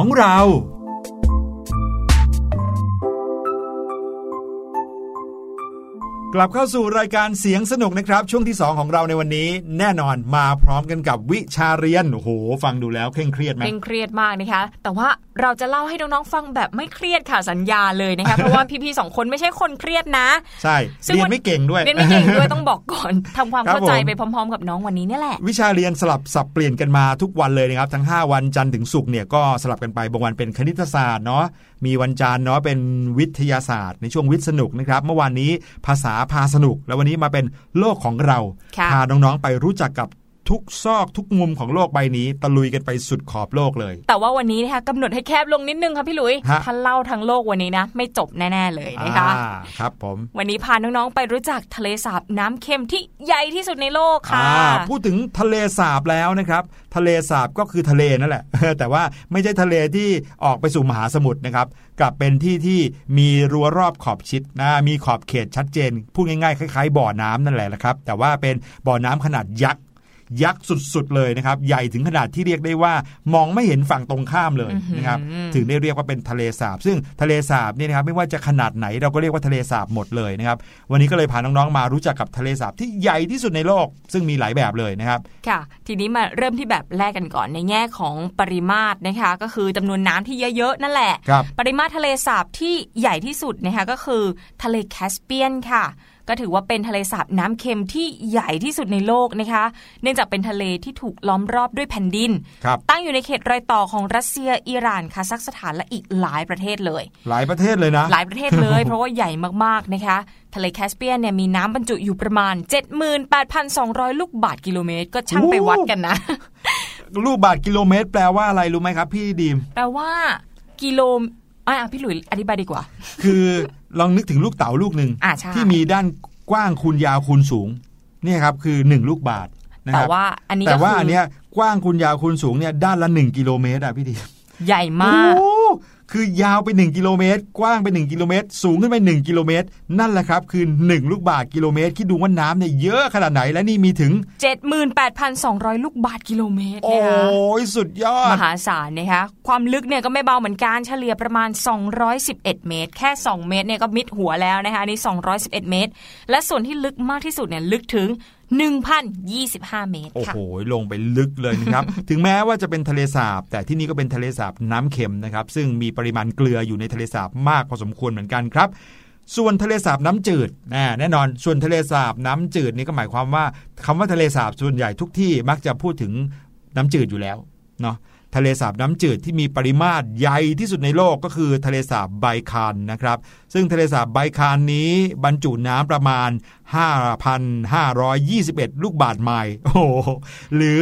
ของเรา กลับเข้าสู่รายการเสียงสนุกนะครับ ช่วงที่ 2 ของเราในวันนี้ แน่นอนมาพร้อมกันกับวิชาเรียนโอ้โหฟังดูแล้วเคร่งเครียดไหมเคร่งเครียดมากนะคะ แต่ว่าเราจะเล่าให้น้องๆฟังแบบไม่เครียดค่ะสัญญาเลยนะคะเพราะว่าพี่ๆสองคนไม่ใช่คนเครียดนะ ใช่ซึ่งเรียวันนไม่เก่งด้วยเรียนไม่เก่งด้วยต้องบอกก่อนทำความครับเข้าใจผมไปพร้อม ๆ กับน้องวันนี้เนี่ยแหละวิชาเรียนสลับสับเปลี่ยนกันมาทุกวันเลยนะครับทั้ง 5 วันจันทร์ถึงศุกร์เนี่ยก็สลับกันไปบางวันเป็นคณิตศาสตร์เนาะ มีวันจันทร์เนาะเป็นวิทยาศาสตร์ ในช่วงวิทย์สนุกนะครับ เมื่อวานนี้ภาษาพาสนุก แล้ววันนี้มาเป็นโลกของเราค่ะพาน้องๆไปรู้จักกับ ทุกซอกทุกมุมของโลกใบนี้ ตะลุยกันไปสุดขอบโลกเลย แต่ว่าวันนี้นะคะกำหนดให้แคบลงนิดนึงค่ะพี่หลุยฮะถ้าเล่าทั้งโลกวันนี้นะ ไม่จบแน่ ๆ เลยนะคะอ่าครับผมวันนี้พาน้องๆไปรู้จักทะเลสาบน้ำเค็มที่ใหญ่ที่สุดในโลกค่ะอ่าพูดถึงทะเลสาบแล้วนะครับ ทะเลสาบก็คือทะเลนั่นแหละ แต่ว่าไม่ใช่ทะเลที่ออกไปสู่มหาสมุทรนะครับกลับเป็นที่ที่มีรั้วรอบขอบชิดนะมีขอบเขตชัดเจนพูดง่ายๆคล้ายๆ บ่อน้ำนั่นแหละนะครับแต่ว่าเป็นบ่อน้ำขนาดยักษ์ ยักษ์สุดๆเลยนะครับ ใหญ่ถึงขนาดที่เรียกได้ว่ามองไม่เห็นฝั่งตรงข้ามเลยนะครับถึงได้เรียกว่าเป็นทะเลสาบ ซึ่งทะเลสาบเนี่ยนะครับไม่ว่าจะขนาดไหนเราก็เรียกว่าทะเลสาบหมดเลยนะครับวันนี้ก็เลยพาน้องๆมารู้จักกับทะเลสาบที่ใหญ่ที่สุดในโลก ซึ่งมีหลายแบบเลยนะครับค่ะ ทีนี้มาเริ่มที่แบบแรกกันก่อนในแง่ของปริมาตรนะคะ ก็คือจำนวนน้ำที่เยอะๆนั่นแหละครับปริมาตรทะเลสาบที่ใหญ่ที่สุดนะคะก็คือทะเลแคสเปียนค่ะ ก็ถือว่าเป็นทะเลสาบน้ำเค็มที่ใหญ่ที่สุดในโลกนะคะ เนื่องจากเป็นทะเลที่ถูกล้อมรอบด้วยแผ่นดินครับตั้งอยู่ในเขตรอยต่อของรัสเซียอิหร่านคาซัคสถานและอีกหลายประเทศเลย หลายประเทศเลยนะ หลายประเทศเลย เพราะว่าใหญ่มากๆนะคะ ทะเลแคสเปียนเนี่ยมีน้ำบรรจุอยู่ประมาณ 78,200 ลูกบาทกิโลเมตร ก็ช่างไปวัดกันนะ ลูกบาทกิโลเมตร แปลว่าอะไรรู้ไหมครับ พี่ดีม แปลว่า กิโลอะพี่หลุยอธิบายดีกว่า คือ ลองนึกถึงลูกเต๋าลูกหนึ่งอ่าใช่ที่มีด้านกว้างคูณยาวคูณสูงเนี่ยครับคือ 1 ลูกบาทนะคแต่รับว่าอันนี้แต่ก็ว่าคือันเนี้ยกว้างคูณยาวคูณสูงเนี่ยด้านละ 1 กิโลเมตรอะพี่ดีมใหญ่มาก โอ้ คือยาวไป 1 กิโลเมตร กว้างไป 1 กิโลเมตร สูงขึ้นไป 1 กิโลเมตร นั่นแหละครับ คือ 1 ลูกบาทกิโลเมตร คิดดูว่าน้ำเนี่ยเยอะขนาดไหน และนี่มีถึง 78,200 ลูกบาทกิโลเมตร โอ้นะคะยสุดยอมดหาศาลนะคะ ความลึกเนี่ยก็ไม่เบาเหมือนกัน เฉลี่ยประมาณ 211 เมตร แค่ 2 เมตรเนี่ยก็มิดหัวแล้วนะคะ อันนี้ 211 เมตร และส่วนที่ลึกมากที่สุดเนี่ยลึกถึง 1,025 เมตรโอ้ค่ะโห ลงไปลึกเลยนะครับ ถึงแม้ว่าจะเป็นทะเลสาบ แต่ที่นี่ก็เป็นทะเลสาบน้ำเค็มนะครับ ซึ่งมีปริมาณเกลืออยู่ในทะเลสาบมากพอสมควรเหมือนกันครับ ส่วนทะเลสาบน้ำจืดแน่แน่นอน ส่วนทะเลสาบน้ำจืดนี่ก็หมายความว่าคำว่าทะเลสาบส่วนใหญ่ทุกที่มักจะพูดถึงน้ำจืดอยู่แล้วเนาะทะเลสาบน้ำจืดที่มีปริมาตรใหญ่ที่สุดในโลกก็คือทะเลสาบไบคานนะครับ ซึ่งทะเลสาบไบคานนี้บรรจุน้ำประมาณ5,521 ลูกบาทไมล์โอ้โหหรือ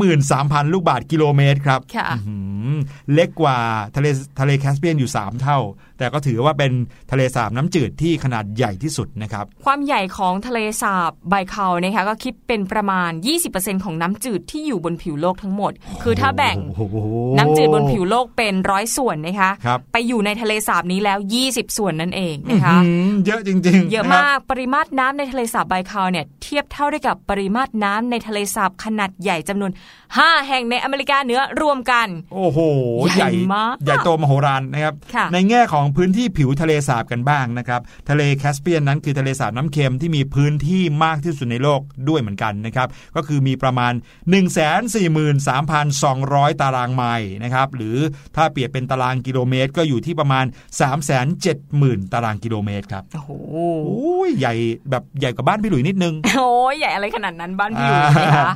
23,000 ลูกบาทกิโลเมตรครับค่ะอื้อหือเล็กกว่าทะเลทะเลแคสเปียนอยู่ 3 เท่า แต่ก็ถือว่าเป็นทะเลสาบน้ำจืดที่ขนาดใหญ่ที่สุดนะครับ ความใหญ่ของทะเลสาบไบคาลนะคะก็คิดเป็นประมาณ 20%ของน้ำจืดที่อยู่บนผิวโลกทั้งหมด คือถ้าแบ่งโอ้โหน้ำจืดบนผิวโลกเป็นร้อยส่วนนะคะครับไปอยู่ในทะเลสาบนี้แล้ว 20 ส่วนนั่นเองนะคะอื้อหือเยอะจริง ๆ เยอะนครับมากปริมาตรน้ำในทะเลสาบไบคาลเนี่ยเทียบเท่าได้กับปริมาตรน้ำในทะเลสาบขนาดใหญ่จำนวน 5 แห่งในอเมริกาเหนือรวมกัน โอ้โห ใหญ่มากใหญ่โตมโหฬารนะครับค่ะในแง่ของพื้นที่ผิวทะเลสาบกันบ้างนะครับทะเลแคสเปียนนั้นคือทะเลสาบน้ำเค็มที่มีพื้นที่มากที่สุดในโลกด้วยเหมือนกันนะครับก็คือมีประมาณ 143,200 ตารางไมล์นะครับหรือถ้าเปรียบเป็นตารางกิโลเมตร ก็อยู่ที่ประมาณ 370,000 ตารางกิโลเมตรครับโอ้โหโอ้ยใหญ่แบบใหญ่กว่าบ้านพี่หลุยนิดนึง โอ้ยใหญ่อะไรขนาดนั้นบ้านพี่อยู่อ่านะคะ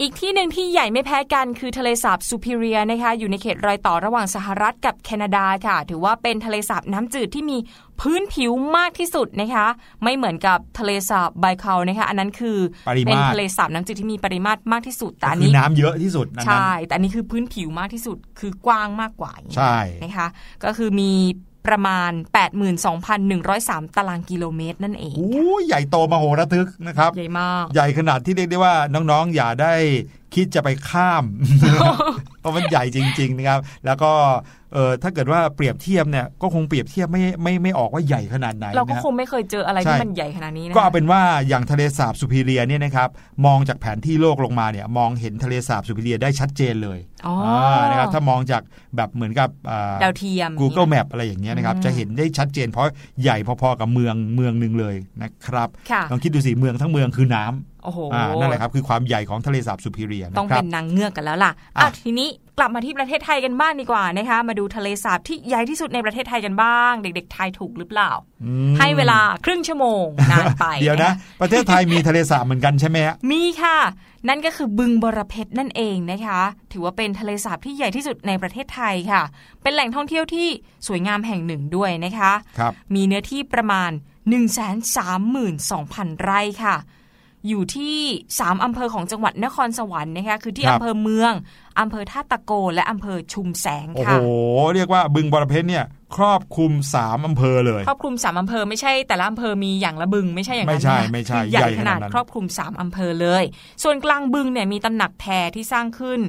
อีกที่หนึ่งที่ใหญ่ไม่แพ้กันคือทะเลสาบซูพิเรียนะคะ อยู่ในเขตรอยต่อระหว่างสหรัฐกับแคนาดาค่ะ ถือว่าเป็นทะเลสาบน้ำจืดที่มีพื้นผิวมากที่สุดนะคะ ไม่เหมือนกับทะเลสาบไบคาลนะคะ อันนั้นคือปริมาตรเป็นทะเลสาบน้ำจืดที่มีปริมาตรมากที่สุดแต่ก็อันคือนี้น้ำเยอะที่สุดนั้นใช่ แต่อันนี้คือพื้นผิวมากที่สุดคือกว้างมากกว่าอย่างนี้ใช่นะคะ ก็คือมี ประมาณ 82,103 ตารางกิโลเมตรนั่นเองโอ้ยใหญ่โตมโหระทึกนะครับ ใหญ่มาก ใหญ่ขนาดที่เรียกได้ว่าน้องๆ อย่าได้คิดจะไปข้ามราะมันใหญ่จริง ๆ นะครับ แล้วก็เออถ้าเกิดว่าเปรียบเทียบเนี่ยก็คงเปรียบเทียบไม่ไม่ไม่ออกว่าใหญ่ขนาดไหนเราก็นะคงไม่เคยเจออะไรใช่ที่มันใหญ่ขนาดนี้นะก็เอาเป็นว่าอย่างทะเลสาบซูพิเรียเนี่ยนะครับมองจากแผนที่โลกลงมาเนี่ยมองเห็นทะเลสาบซูพิเรียได้ชัดเจนเลยอ๋ออนะครับถ้ามองจากแบบเหมือนกับอ่าดาวเทียม Google Map อะไรอย่างเงี้ยนะครับอืมจะเห็นได้ชัดเจนเพราะใหญ่พอๆกับเมืองเมืองหนึ่งเลยนะครับค่ะลองคิดดูสิเมืองทั้งเมืองคือน้ำ โอ้โหอ่านั่นแหละครับคือความใหญ่ของทะเลสาบซูพิเรียต้องนะครัเป็บนนางเงือกกันแล้วล่ะอะอะทีนี้กลับมาที่ประเทศไทยกันบ้างดีกว่านะคะมาดูทะเลสาบที่ใหญ่ที่สุดในประเทศไทยกันบ้าง เด็กๆทายถูกหรือเปล่าอืมให้เวลาครึ่งชั่วโมงนานไปเดี๋ยวนะ ประเทศไทยมีทะเลสาบเหมือนกันใช่ไหมฮะมีค่ะ นั่นก็คือบึงบรเพชรนั่นเองนะคะ ถือว่าเป็นทะเลสาบที่ใหญ่ที่สุดในประเทศไทยค่ะ เป็นแหล่งท่องเที่ยวที่สวยงามแห่งหนึ่งด้วยนะคะครับมีเนื้อที่ประมาณ 132,000 ไร่ค่ะ อยู่ที่ 3 อำเภอของจังหวัดนครสวรรค์นะคะคือที่ครับอำเภอเมือง อำเภอท่าตะโก และอำเภอชุมแสงโอ้โหค่ะเรียกว่าบึงบรเพชรเนี่ยครอบคลุมสามอำเภอเลย ครอบคลุม 3 อำเภอไม่ใช่แต่ละอำเภอมีอย่างละบึงไม่ใช่อย่างนั้นไม่ใช่นะไม่ใช่คือใหญ่ใหญ่ขขนานาดดนั้นครอบคลุม 3 อำเภอเลย ส่วนกลางบึงเนี่ยมีตำหนักแพรที่สร้างขึ้น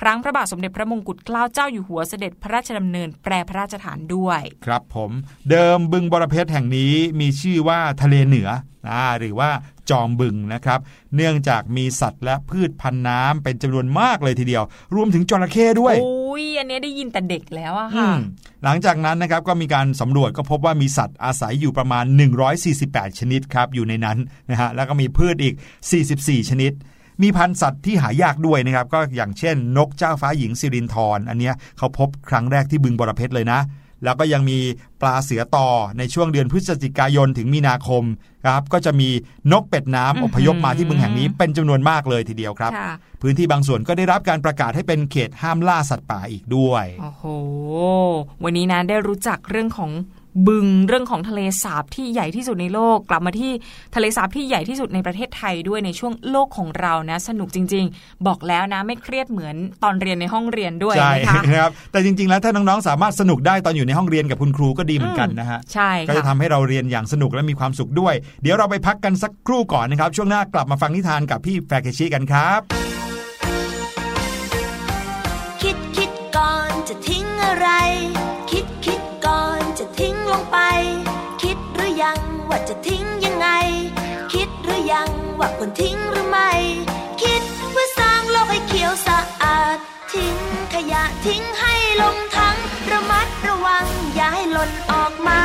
ครั้งพระบาทสมเด็จพระมงกุฎเกล้าเจ้าอยู่หัวเสด็จพระราชดำเนินแปรพระราชฐานด้วย ครับผมเดิมบึงบรเพชรแห่งนี้มีชื่อว่าทะเลเหนืออ่าหรือว่าจอมบึงนะครับ เนื่องจากมีสัตว์และพืชพันธุ์น้ำเป็นจำนวนมากเลยทีเดียว รวมถึงจระเข้ด้วย โอ้ยอันเนี้ยได้ยินแต่เด็กแล้วอะอืค่ะมหลังจากนั้นนะครับก็มีการสำรวจก็พบว่ามีสัตว์อาศัยอยู่ประมาณ 148 ชนิดครับอยู่ในนั้นนะฮะแล้วก็มีพืชอีก 44 ชนิด มีพันธุ์สัตว์ที่หายากด้วยนะครับ ก็อย่างเช่น นกเจ้าฟ้าหญิงสิรินทรอันเนี้ยเขาพบครั้งแรกที่บึงบรเพชรเลยนะ แล้วก็ยังมีปลาเสือต่อในช่วงเดือนพฤศจิกายนถึงมีนาคมครับ ก็จะมีนกเป็ดน้ำอพยพมาที่บึงแห่งนี้เป็นจำนวนมากเลยทีเดียวครับค่ะพื้นที่บางส่วนก็ได้รับการประกาศให้เป็นเขตห้ามล่าสัตว์ป่าอีกด้วย โอ้โห วันนี้นะได้รู้จักเรื่องของ บึงเรื่องของทะเลสาบที่ใหญ่ที่สุดในโลก กลับมาที่ทะเลสาบที่ใหญ่ที่สุดในประเทศไทยด้วยในช่วงโลกของเรานะ สนุกจริง ๆ บอกแล้วนะไม่เครียดเหมือนตอนเรียนในห้องเรียนด้วยใช่นะคะนะครับแต่จริง ๆ แล้วถ้าน้องๆสามารถสนุกได้ตอนอยู่ในห้องเรียนกับคุณครูก็ดีเหมือนกันนะฮะใช่ก็จะค่ะทำให้เราเรียนอย่างสนุกและมีความสุขด้วย เดี๋ยวเราไปพักกันสักครู่ก่อนนะครับช่วงหน้ากลับมาฟังนิทานกับพี่แฟร์เคชิกันครับ จะทิ้งยังไง คิดหรือยังว่าควรทิ้งหรือไม่ คิดเพื่อสร้างโลกให้เขียวสะอาด ทิ้งขยะทิ้งให้ลงทั้งระมัดระวังอย่าให้หล่นออกมา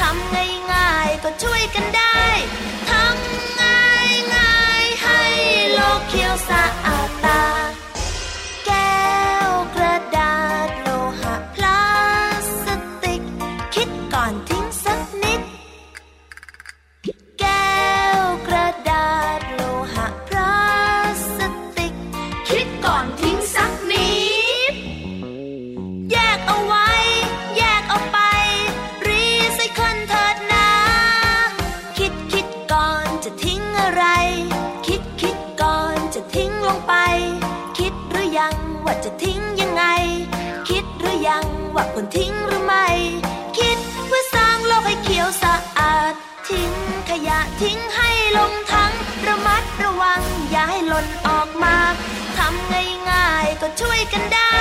ทำง่ายๆก็ช่วยกันได้ทำง่ายง่ายๆให้โลกเขียวสะ ว่าควรทิ้งหรือไม่ คิดเพื่อสร้างโลกให้เขียวสะอาด ทิ้งขยะทิ้งให้ลงทั้งระมัดระวังอย่าให้หล่นออกมาทำง่ายๆก็ช่วยกันได้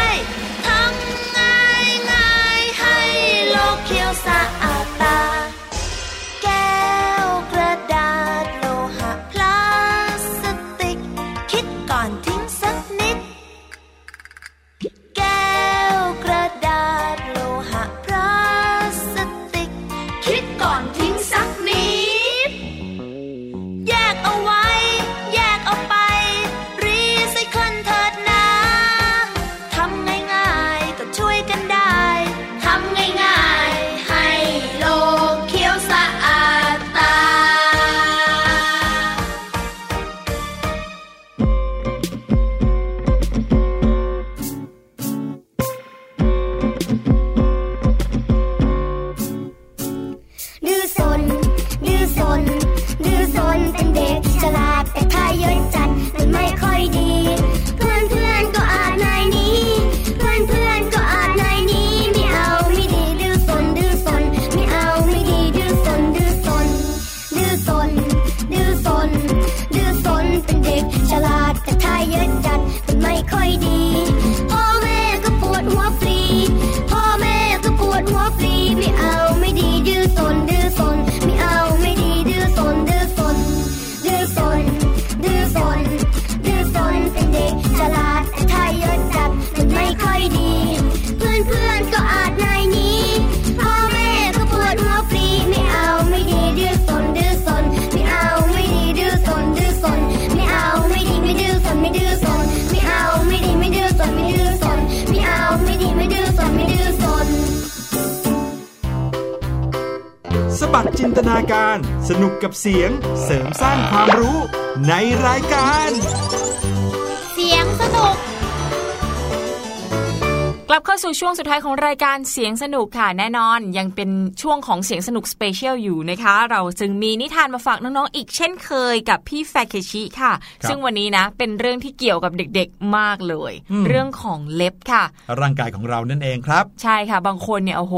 ทำง่ายง่ายๆให้โลกเขียวสะอาด กับเสียง เสริ สู่ช่วงสุดท้ายของรายการเสียงสนุกค่ะแน่นอน ยังเป็นช่วงของเสียงสนุก special อยู่นะคะ เราจึงมีนิทานมาฝากน้องๆอีกเช่นเคยกับพี่แฟเคชิค่ะครับซึ่งวันนี้นะเป็นเรื่องที่เกี่ยวกับเด็กๆมากเลยอืมเรื่องของเล็บค่ะ ร่างกายของเรานั่นเองครับ ใช่ค่ะ บางคนเนี่ยโอ้โห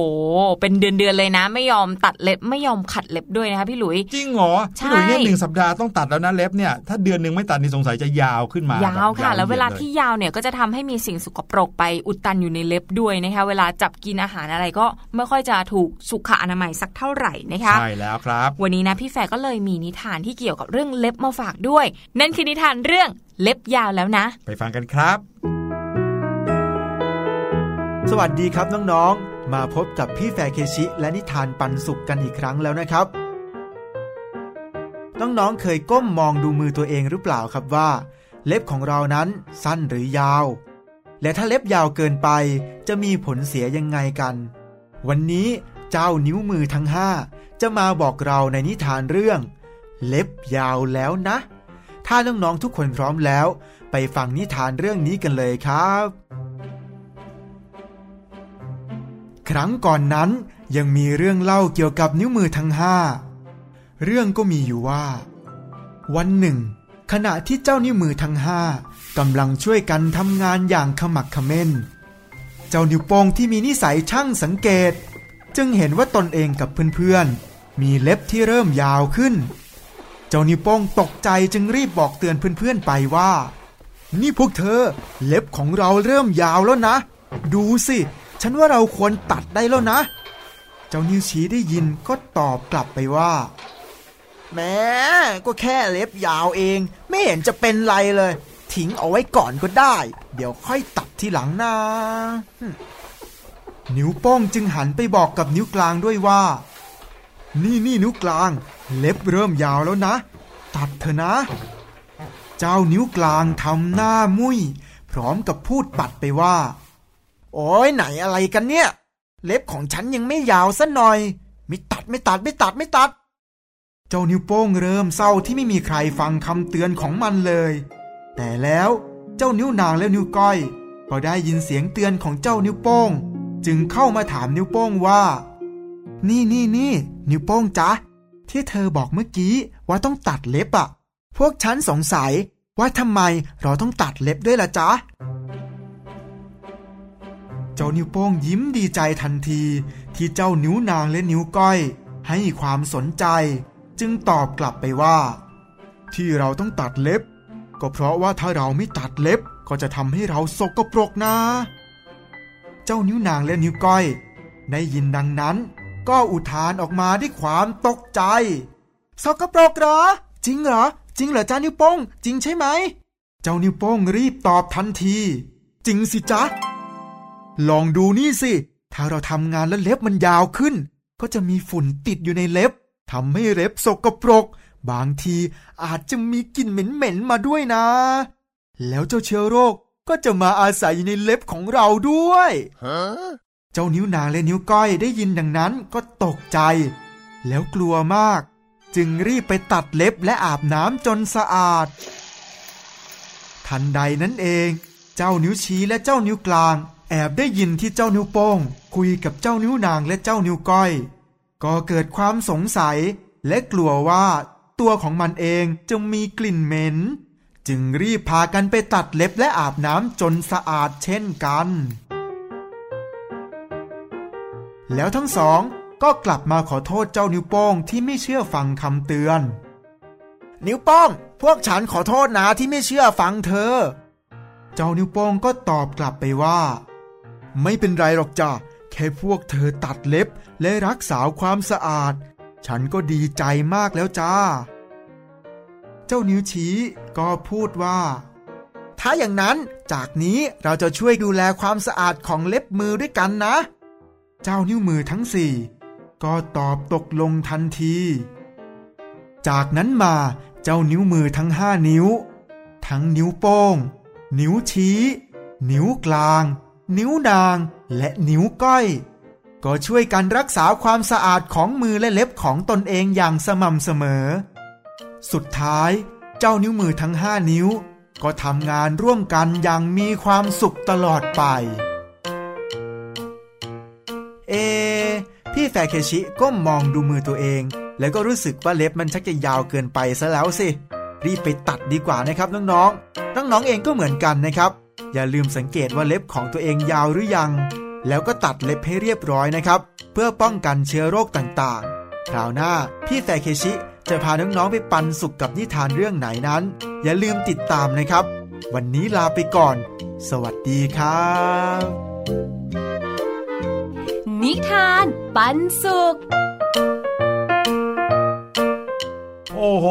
เป็นเดือนๆเลยนะ ไม่ยอมตัดเล็บไม่ยอมขัดเล็บด้วยนะคะพี่หลุยจริงเหรอใช่พี่หลุยเนี่ยหนึ่งสัปดาห์ต้องตัดแล้วนะเล็บเนี่ยถ้าเดือนหนึ่งไม่ตัดนี่สงสัยจะยาวขึ้นมายาวค่ะบบแล้วเวลาหยียดที่ยาวเนี่ยก็จะทำให้มีสิ่งสกปรกไปอุดตันอยู่ในเล็บด้วยนะคะเวลาจับกินอาหารอะไรก็ไม่ค่อยจะถูกสุขอนามัยสักเท่าไหร่นะคะใช่แล้วครับ วันนี้นะพี่แฝกก็เลยมีนิทานที่เกี่ยวกับเรื่องเล็บมาฝากด้วย นั่นคือนิทานเรื่องเล็บยาวแล้วนะ ไปฟังกันครับ สวัสดีครับน้องๆมาพบกับพี่แฟร์เคชิ และนิทานปันสุขกันอีกครั้งแล้วนะครับน้องๆเคยก้มมองดูมือตัวเองหรือเปล่าครับว่า เล็บของเรานั้นสั้นหรือยาว และถ้าเล็บยาวเกินไป จะมีผลเสียยังไงกัน วันนี้เจ้านิ้วมือทั้งห้าจะมาบอกเราในนิทานเรื่อง เล็บยาวแล้วนะ ถ้าน้องๆทุกคนพร้อมแล้ว ไปฟังนิทานเรื่องนี้กันเลยครับ ครั้งก่อนนั้นยังมีเรื่องเล่าเกี่ยวกับนิ้วมือทั้งห้าเรื่องก็มีอยู่ว่า วันหนึ่ง ขณะที่เจ้านิ้วมือทั้งห้า กำลังช่วยกันทำงานอย่างขมักขม้น เจ้านิ้วโป้งที่มีนิสัยช่างสังเกต จึงเห็นว่าตนเองกับเพื่อนๆ มีเล็บที่เริ่มยาวขึ้น เจ้านิ้วโป้งตกใจจึงรีบบอกเตือนเพื่อนๆไปว่า นี่พวกเธอ เล็บของเราเริ่มยาวแล้วนะ ดูสิ ฉันว่าเราควรตัดได้แล้วนะ เจ้านิ้วชี้ได้ยินก็ตอบกลับไปว่าแม้ก็แค่เล็บยาวเอง ไม่เห็นจะเป็นไรเลย ทิ้งเอาไว้ก่อนก็ได้ เดี๋ยวค่อยตัดทีหลังนะนิ้วโป้งจึงหันไปบอกกับนิ้วกลางด้วยว่า นี่นี่นิ้วกลาง เล็บเริ่มยาวแล้วนะ ตัดเถอะนะ เจ้านิ้วกลางทำหน้ามุยพร้อมกับพูดปัดไปว่า โอ้ยไหนอะไรกันเนี่ย เล็บของฉันยังไม่ยาวซะหน่อย ไม่ตัดไม่ตัดไม่ตัดไม่ตัด เจ้านิ้วโป้งเริ่มเศร้าที่ไม่มีใครฟังคำเตือนของมันเลย แต่แล้วเจ้านิ้วนางและนิ้วก้อย ก็ได้ยินเสียงเตือนของเจ้านิ้วโป้ง จึงเข้ามาถามนิ้วโป้งว่า นี่นี่นี่นิ้วโป้งจ๊ะที่เธอบอกเมื่อกี้ว่าต้องตัดเล็บอะพวกฉันสงสัยว่าทำไมเราต้องตัดเล็บด้วยล่ะจ๊ะ เจ้านิ้วโป้งยิ้มดีใจทันที ที่เจ้านิ้วนางและนิ้วก้อย ให้ความสนใจ จึงตอบกลับไปว่า ที่เราต้องตัดเล็บ ก็เพราะว่าถ้าเราไม่ตัดเล็บก็จะทำให้เราสกปรกนะ เจ้านิ้วนางและนิ้วก้อยได้ยินดังนั้น ก็อุทานออกมาด้วยความตกใจ สกปรกเหรอ จริงเหรอ จริงเหรอจ้านิ้วโป้ง จริงใช่ไหม เจ้านิ้วโป้งรีบตอบทันที จริงสิจ๊ะ ลองดูนี่สิ ถ้าเราทำงานแล้วเล็บมันยาวขึ้น ก็จะมีฝุ่นติดอยู่ในเล็บทำให้เล็บสกปรก บางทีอาจจะมีกลิ่นเหม็นๆมาด้วยนะ แล้วเจ้าเชื้อโรคก็จะมาอาศัยอยู่ในเล็บของเราด้วยเจ้านิ้วนางและนิ้วก้อยได้ยินดังนั้นก็ตกใจ แล้วกลัวมาก จึงรีบไปตัดเล็บและอาบน้ำจนสะอาด ทันใดนั้นเอง เจ้านิ้วชี้และเจ้านิ้วกลาง แอบได้ยินที่เจ้านิ้วโป้ง คุยกับเจ้านิ้วนางและเจ้านิ้วก้อย ก็เกิดความสงสัยและกลัวว่า ตัวของมันเองจะมีกลิ่นเหม็น จึงรีบพากันไปตัดเล็บและอาบน้ำจนสะอาดเช่นกัน แล้วทั้งสองก็กลับมาขอโทษเจ้านิ้วโป้งที่ไม่เชื่อฟังคำเตือน นิ้วโป้งพวกฉันขอโทษนะที่ไม่เชื่อฟังเธอ เจ้านิ้วโป้งก็ตอบกลับไปว่า ไม่เป็นไรหรอกจ้ะแค่พวกเธอตัดเล็บและรักษาความสะอาด ฉันก็ดีใจมากแล้วจ้า เจ้านิ้วชี้ก็พูดว่า ถ้าอย่างนั้นจากนี้เราจะช่วยดูแลความสะอาดของเล็บมือด้วยกันนะ เจ้านิ้วมือทั้งสี่ก็ตอบตกลงทันที จากนั้นมาเจ้านิ้วมือทั้งห้านิ้ว ทั้งนิ้วโป้ง นิ้วชี้ นิ้วกลาง นิ้วนาง และนิ้วก้อย ก็ช่วยกันรักษาความสะอาดของมือและเล็บของตนเองอย่างสม่ำเสมอ สุดท้ายเจ้านิ้วมือทั้งห้านิ้ว ก็ทำงานร่วมกันอย่างมีความสุขตลอดไป เอ พี่แฟเคชิก้มมองดูมือตัวเอง แล้วก็รู้สึกว่าเล็บมันชักจะยาวเกินไปซะแล้วสิ รีบไปตัดดีกว่านะครับน้องๆ น้องๆเองก็เหมือนกันนะครับ อย่าลืมสังเกตว่าเล็บของตัวเองยาวหรือยัง แล้วก็ตัดเล็บให้เรียบร้อยนะครับ เพื่อป้องกันเชื้อโรคต่างๆ คราวหน้าพี่แฟเคชิจะพาน้องๆไปปันสุขกับนิทานเรื่องไหนนั้น อย่าลืมติดตามนะครับ วันนี้ลาไปก่อน สวัสดีครับ นิทานปันสุข อ้โห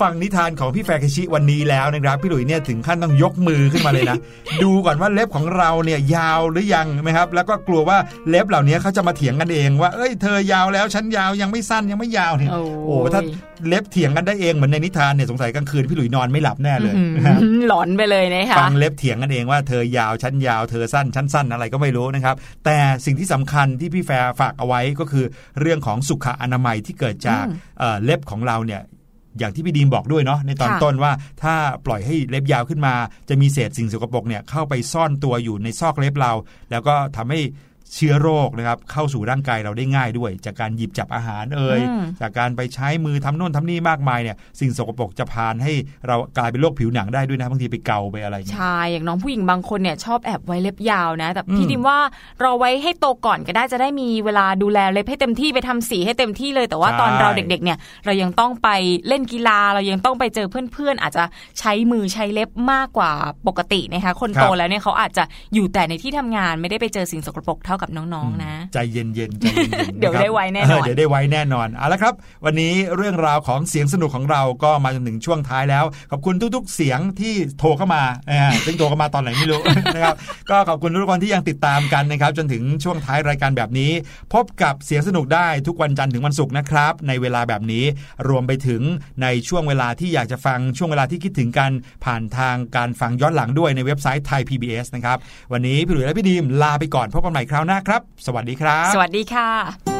ฟังนิทานของพี่แฟร์เคชิวันนี้แล้วนะครับ พี่หลุยเนี่ยถึงขั้นต้องยกมือขึ้นมาเลยนะ ดูก่อนว่าเล็บของเราเนี่ยยาวหรือยังไหมครับ แล้วก็กลัวว่าเล็บเหล่านี้เขาจะมาเถียงกันเองว่าเอ้ยเธอยาวแล้วฉันยาวยังไม่สั้นยังไม่ยาวเนี่ยโอ้โอ้ถ้าเล็บเถียงกันได้เองเหมือนในนิทานเนี่ยสงสัยกลางคืนพี่หลุยนอนไม่หลับแน่เลยนะครับหลอนไปเลยนะคะฟังเล็บเถียงกันเองว่าเธอยาวชั้นยาวเธอสั้นชั้นสั้นอะไรก็ไม่รู้นะครับ แต่สิ่งที่สำคัญที่พี่แฟร์ฝากเอาไว้ก็คือ เรื่องของสุขอนามัยที่เกิดจากอืมเอ่อเล็บของเราเนี่ย อย่างที่พี่ดีมบอกด้วยเนาะในตอนค่ะต้นว่า ถ้าปล่อยให้เล็บยาวขึ้นมา จะมีเศษสิ่งสกปรกเนี่ยเข้าไปซ่อนตัวอยู่ในซอกเล็บเรา แล้วก็ทำให้ เชื้อโรคนะครับเข้าสู่ร่างกายเราได้ง่ายด้วย จากการหยิบจับอาหารเอ่ยอืมจากการไปใช้มือทำโน่นทำนี่มากมายเนี่ยสิ่งสกปรกจะพานให้เรากลายเป็นโรคผิวหนังได้ด้วยนะบางทีไปเกาไปอะไรอย่างเงี้ยใช่อย่างน้องผู้หญิงบางคนเนี่ยชอบแอบไว้เล็บยาวนะ แต่อืมพี่ดิมว่าเราไว้ให้โตก่อนก็ได้จะได้มีเวลาดูแลเล็บให้เต็มที่ไปทำสีให้เต็มที่เลย แต่ว่าใช่ตอนเราเด็กๆเนี่ยเรายังต้องไปเล่นกีฬาเรายังต้องไปเจอเพื่อนๆอาจจะใช้มือใช้เล็บมากกว่าปกตินะคะคนโตแล้วเนี่ยเขาอาจจะอยู่แต่ในที่ทำงานไม่ได้ไปเจอสิ่งสกปรกเท่ากับน้องๆนะ ใจเย็นๆใจเย็นๆเดี๋ยวะครับได้ไว้แน่นอนเเดี๋ยวได้ไว้แน่นอนเอาละครับ วันนี้เรื่องราวของเสียงสนุกของเราก็มาจนถึงช่วงท้ายแล้ว ขอบคุณทุกๆ เสียงที่โทรเข้ามาอ่าซึ่งโทรเข้ามาตอนไหนไม่รู้นะครับก็ขอบคุณทุกคนที่ยังติดตามกันนะครับจนถึงช่วงท้ายรายการแบบนี้ พบกับเสียงสนุกได้ทุกวันจันทร์ถึงวันศุกร์นะครับ ในเวลาแบบนี้รวมไปถึงในช่วงเวลาที่อยากจะฟังช่วงเวลาที่คิดถึงกันผ่านทางการฟังย้อนหลังด้วยในเว็บไซต์ไทย PBS นะครับวันนี้พี่หลุยและพี่ดีมลาไปก่อนพบกันใหม่คราวหน้าครับ สวัสดีครับ สวัสดีค่ะ